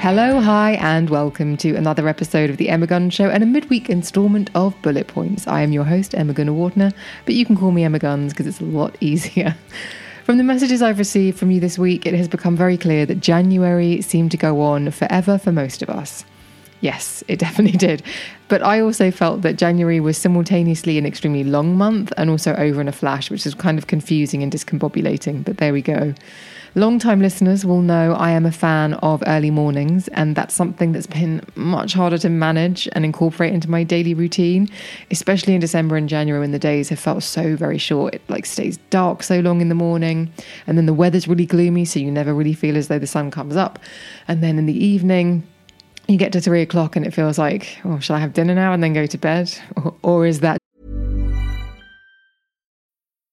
Hello, hi, and welcome to another episode of The Emma Guns Show and a midweek instalment of Bullet Points. I am your host, Emma Gunavardhana, but you can call me Emma Guns because it's a lot easier. From the messages I've received from you this week, it has become very clear that January seemed to go on forever for most of us. Yes, it definitely did. But I also felt that January was simultaneously an extremely long month and also over in a flash, which is kind of confusing and discombobulating. But there we go. Long-time listeners will know I am a fan of early mornings, and that's something that's been much harder to manage and incorporate into my daily routine, especially in December and January when the days have felt so very short. It like stays dark so long in the morning, and then the weather's really gloomy, so you never really feel as though the sun comes up. And then in the evening, you get to three o'clock and it feels like, oh, shall I have dinner now and then go to bed? Or, or is that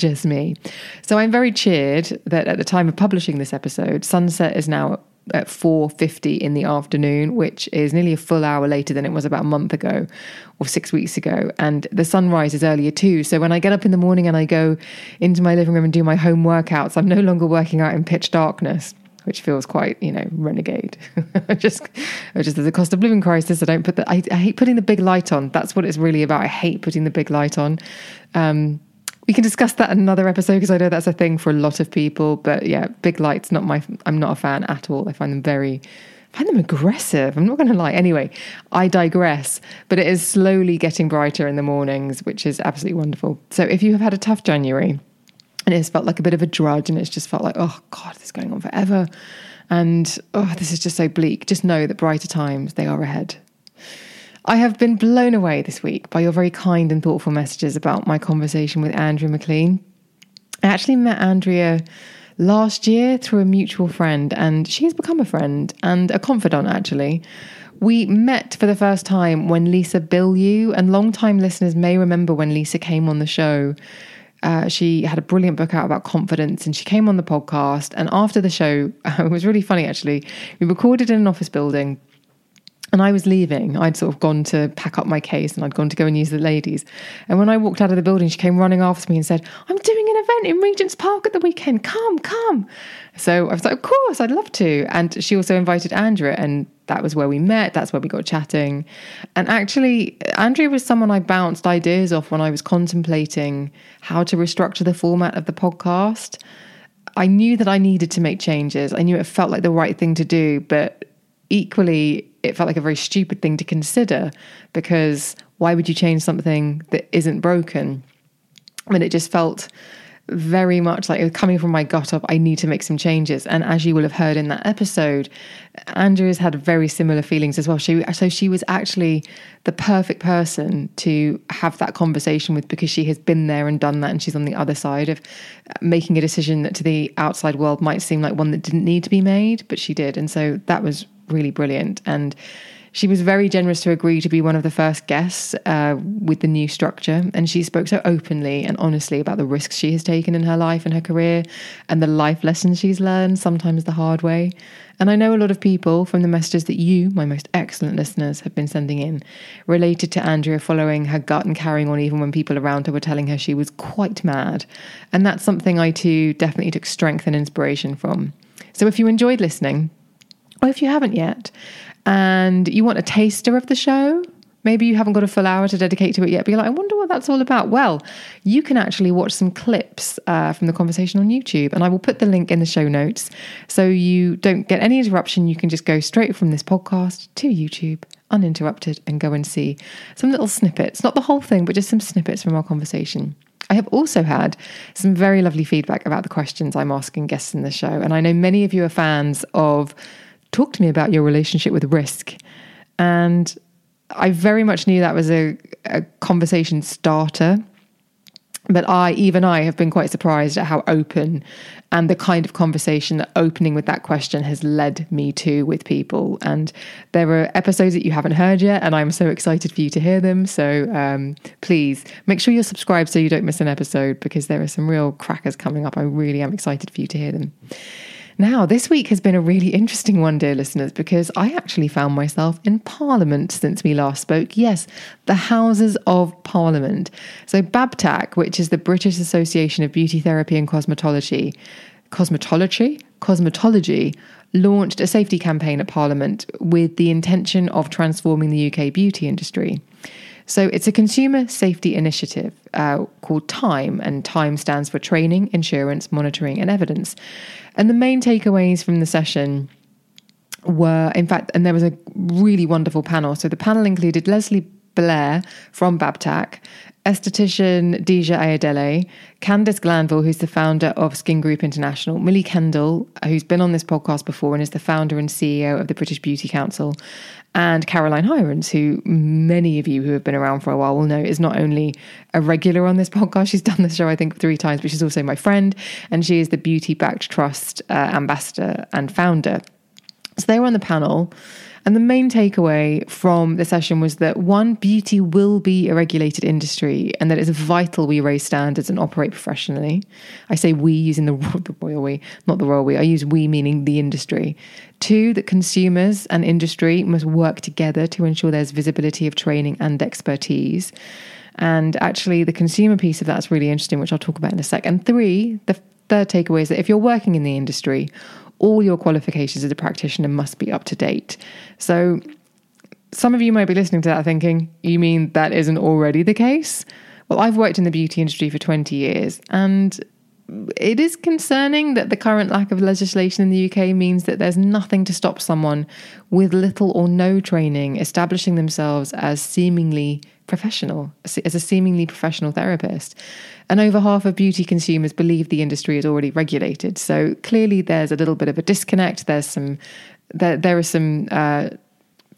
just me. So I'm very cheered that at the time of publishing this episode, sunset is now at 4:50 in the afternoon, which is nearly a full hour later than it was about a month ago or 6 weeks ago, and the sunrise is earlier too. So when I get up in the morning and I go into my living room and do my home workouts, I'm no longer working out in pitch darkness. Which feels quite, you know, renegade. just, just as a cost of living crisis, I don't put the. I, I, hate putting the big light on. That's what it's really about. I hate putting the big light on. Um, we can discuss that in another episode because I know that's a thing for a lot of people. But yeah, big lights, not my. I'm not a fan at all. I find them very. I find them aggressive. I'm not going to lie. Anyway, I digress. But it is slowly getting brighter in the mornings, which is absolutely wonderful. So if you have had a tough January and it's felt like a bit of a drudge and it's just felt like, oh God, this is going on forever. And oh, this is just so bleak. Just know that brighter times, they are ahead. I have been blown away this week by your very kind and thoughtful messages about my conversation with Andrea McLean. I actually met Andrea last year through a mutual friend, and she has become a friend and a confidant, actually. We met for the first time when Lisa Bilyeu, and long-time listeners may remember when Lisa came on the show. Uh, she had a brilliant book out about confidence and she came on the podcast. And after the show, it was really funny actually. We recorded in an office building and I was leaving. I'd sort of gone to pack up my case and I'd gone to go and use the ladies. And when I walked out of the building, she came running after me and said, I'm doing an event in Regent's Park at the weekend. Come, come. So I was like, Of course, I'd love to. And she also invited Andrea, and that was where we met. That's where we got chatting. And actually, Andrea was someone I bounced ideas off when I was contemplating how to restructure the format of the podcast. I knew that I needed to make changes. I knew it felt like the right thing to do, but equally, it felt like a very stupid thing to consider because why would you change something that isn't broken? Mean, it just felt very much like coming from my gut of I need to make some changes. And as you will have heard in that episode, Andrea's had very similar feelings as well. She so she was actually the perfect person to have that conversation with because she has been there and done that and she's on the other side of making a decision that to the outside world might seem like one that didn't need to be made, but she did. And so that was really brilliant. And she was very generous to agree to be one of the first guests uh, with the new structure. And she spoke so openly and honestly about the risks she has taken in her life and her career and the life lessons she's learned, sometimes the hard way. And I know a lot of people from the messages that you, my most excellent listeners, have been sending in related to Andrea following her gut and carrying on even when people around her were telling her she was quite mad. And that's something I too definitely took strength and inspiration from. So if you enjoyed listening, or if you haven't yet and you want a taster of the show, Maybe you haven't got a full hour to dedicate to it yet, but you're like, I wonder what that's all about. Well, you can actually watch some clips uh, from the conversation on YouTube, and I will put the link in the show notes so you don't get any interruption. You can just go straight from this podcast to YouTube uninterrupted and go and see some little snippets, not the whole thing, but just some snippets from our conversation. I have also had some very lovely feedback about the questions I'm asking guests in the show. And I know many of you are fans of talk to me about your relationship with risk. And I very much knew that was a, a conversation starter. But I, even I, have been quite surprised at how open and the kind of conversation that opening with that question has led me to with people. And there are episodes that you haven't heard yet, and I'm so excited for you to hear them. So um, please make sure you're subscribed so you don't miss an episode because there are some real crackers coming up. I really am excited for you to hear them. Now, this week has been a really interesting one, dear listeners, because I actually found myself in Parliament since we last spoke. Yes, the Houses of Parliament. So, BABTAC, which is the British Association of Beauty Therapy and Cosmetology, cosmetology, cosmetology launched a safety campaign at Parliament with the intention of transforming the UK beauty industry. So it's a consumer safety initiative uh, called TIME, and TIME stands for Training, Insurance, Monitoring, and Evidence. And the main takeaways from the session were, in fact, and there was a really wonderful panel. So the panel included Lesley Blair from BABTAC, esthetician Dija Ayodele, Candice Glanville, who's the founder of Skin Group International, Millie Kendall, who's been on this podcast before and is the founder and CEO of the British Beauty Council, and Caroline Hirons, who many of you who have been around for a while will know is not only a regular on this podcast, she's done the show, I think, three times, but she's also my friend, and she is the Beauty Backed Trust uh, ambassador and founder. So they were on the panel. And the main takeaway from the session was that one, beauty will be a regulated industry and that it's vital we raise standards and operate professionally. I say we using the, the royal we, not the royal we. I use we meaning the industry. Two, that consumers and industry must work together to ensure there's visibility of training and expertise. And actually, the consumer piece of that's really interesting, which I'll talk about in a sec. And three, the third takeaway is that if you're working in the industry, all your qualifications as a practitioner must be up to date. So, some of you might be listening to that thinking, you mean that isn't already the case? Well, I've worked in the beauty industry for 20 years, and it is concerning that the current lack of legislation in the UK means that there's nothing to stop someone with little or no training establishing themselves as seemingly professional, as a seemingly professional therapist. And over half of beauty consumers believe the industry is already regulated. So clearly, there's a little bit of a disconnect. There's some, there, there are some. Uh,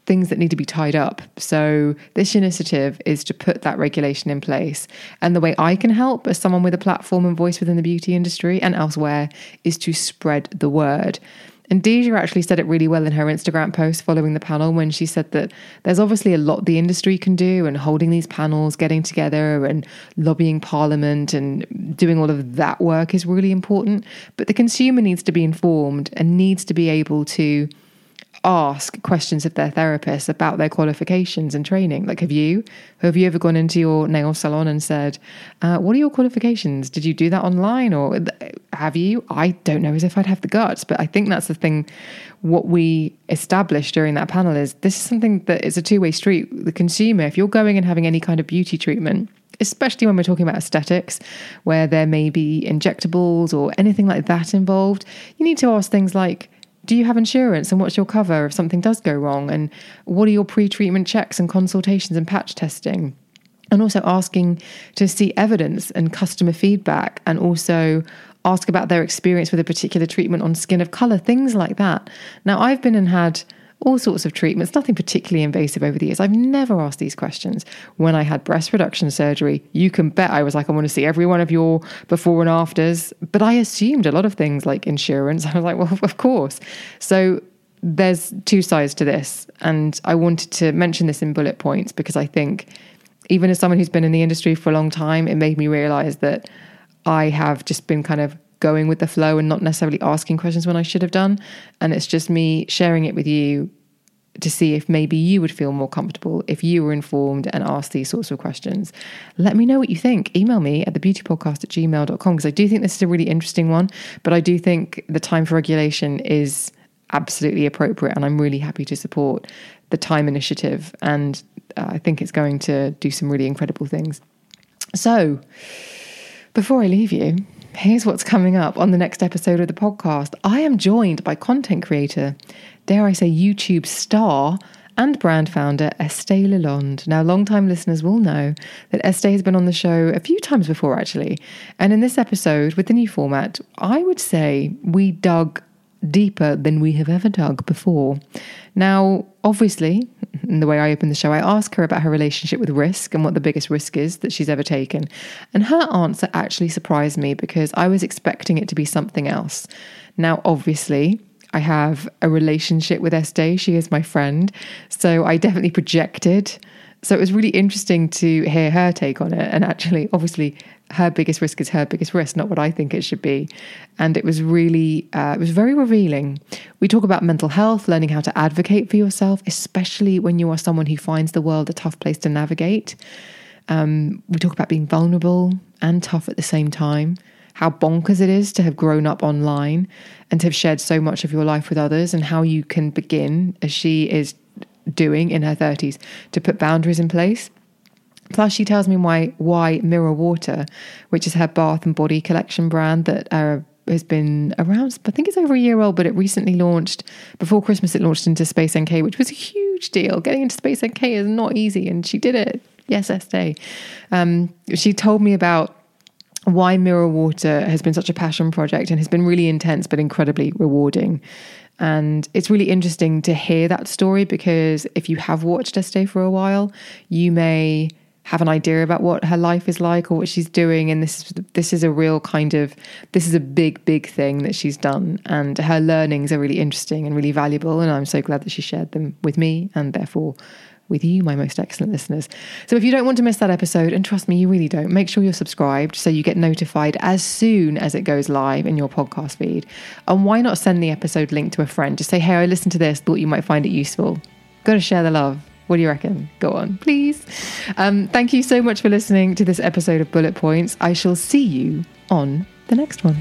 things that need to be tied up. So, this initiative is to put that regulation in place. And the way I can help as someone with a platform and voice within the beauty industry and elsewhere is to spread the word. And Dija actually said it really well in her Instagram post following the panel when she said that there's obviously a lot the industry can do, and holding these panels, getting together, and lobbying Parliament and doing all of that work is really important. But the consumer needs to be informed and needs to be able to ask questions of their therapist about their qualifications and training. Like, have you? Have you ever gone into your nail salon and said, uh, "What are your qualifications? Did you do that online, or have you?" I don't know as if I'd have the guts, but I think that's the thing. What we established during that panel is this is something that is a two way street. The consumer, if you're going and having any kind of beauty treatment especially when we're talking about aesthetics, where there may be injectables or anything like that involved, you need to ask things like do you have insurance and what's your cover if something does go wrong? And what are your pre treatment checks and consultations and patch testing? And also asking to see evidence and customer feedback, and also ask about their experience with a particular treatment on skin of color, things like that. Now, I've been and had all sorts of treatments, nothing particularly invasive over the years. I've never asked these questions. When I had breast reduction surgery, you can bet I was like, I want to see every one of your before and afters. But I assumed a lot of things like insurance. I was like, well, of course. So there's two sides to this. And I wanted to mention this in bullet points because I think, even as someone who's been in the industry for a long time, it made me realize that I have just been kind of going with the flow and not necessarily asking questions when I should have done. And it's just me sharing it with you to see if maybe you would feel more comfortable if you were informed and asked these sorts of questions. Let me know what you think. Email me at thebeautypodcast at gmail.com because I do think this is a really interesting one, but I do think the time for regulation is absolutely appropriate and I'm really happy to support the time initiative and uh, I think it's going to do some really incredible things. So, before I leave you, here's what's coming up on the next episode of the podcast. I am joined by content creator, dare I say, YouTube star and brand founder Estée Lalonde. Now, long-time listeners will know that Estée has been on the show a few times before, actually. And in this episode, with the new format, I would say we dug deeper than we have ever dug before. Now, obviously, in the way I open the show, I ask her about her relationship with risk and what the biggest risk is that she's ever taken. And her answer actually surprised me because I was expecting it to be something else. Now, obviously, I have a relationship with Estée. She is my friend. So I definitely projected. So it was really interesting to hear her take on it. And actually, obviously, her biggest risk is her biggest risk, not what I think it should be. And it was really, uh, it was very revealing. We talk about mental health, learning how to advocate for yourself, especially when you are someone who finds the world a tough place to navigate. Um, we talk about being vulnerable and tough at the same time how bonkers it is to have grown up online and to have shared so much of your life with others, and how you can begin, as she is doing in her 30s, to put boundaries in place. Plus, she tells me why why Mirror Water, which is her bath and body collection brand that uh, has been around. I think it's over a year old, but it recently launched before Christmas. It launched into Space NK, which was a huge deal. Getting into Space NK is not easy, and she did it. Yes, Estée. Um, she told me about why Mirror Water has been such a passion project and has been really intense but incredibly rewarding. And it's really interesting to hear that story because if you have watched Estée for a while, you may have an idea about what her life is like or what she's doing and this is this is a real kind of this is a big big thing that she's done and her learnings are really interesting and really valuable and I'm so glad that she shared them with me and therefore with you, my most excellent listeners. So if you don't want to miss that episode, and trust me, you really don't, make sure you're subscribed so you get notified as soon as it goes live in your podcast feed. And why not send the episode link to a friend? Just say, hey, I listened to this, thought you might find it useful. Got to share the love. What do you reckon? Go on, please. Um, thank you so much for listening to this episode of Bullet Points. I shall see you on the next one.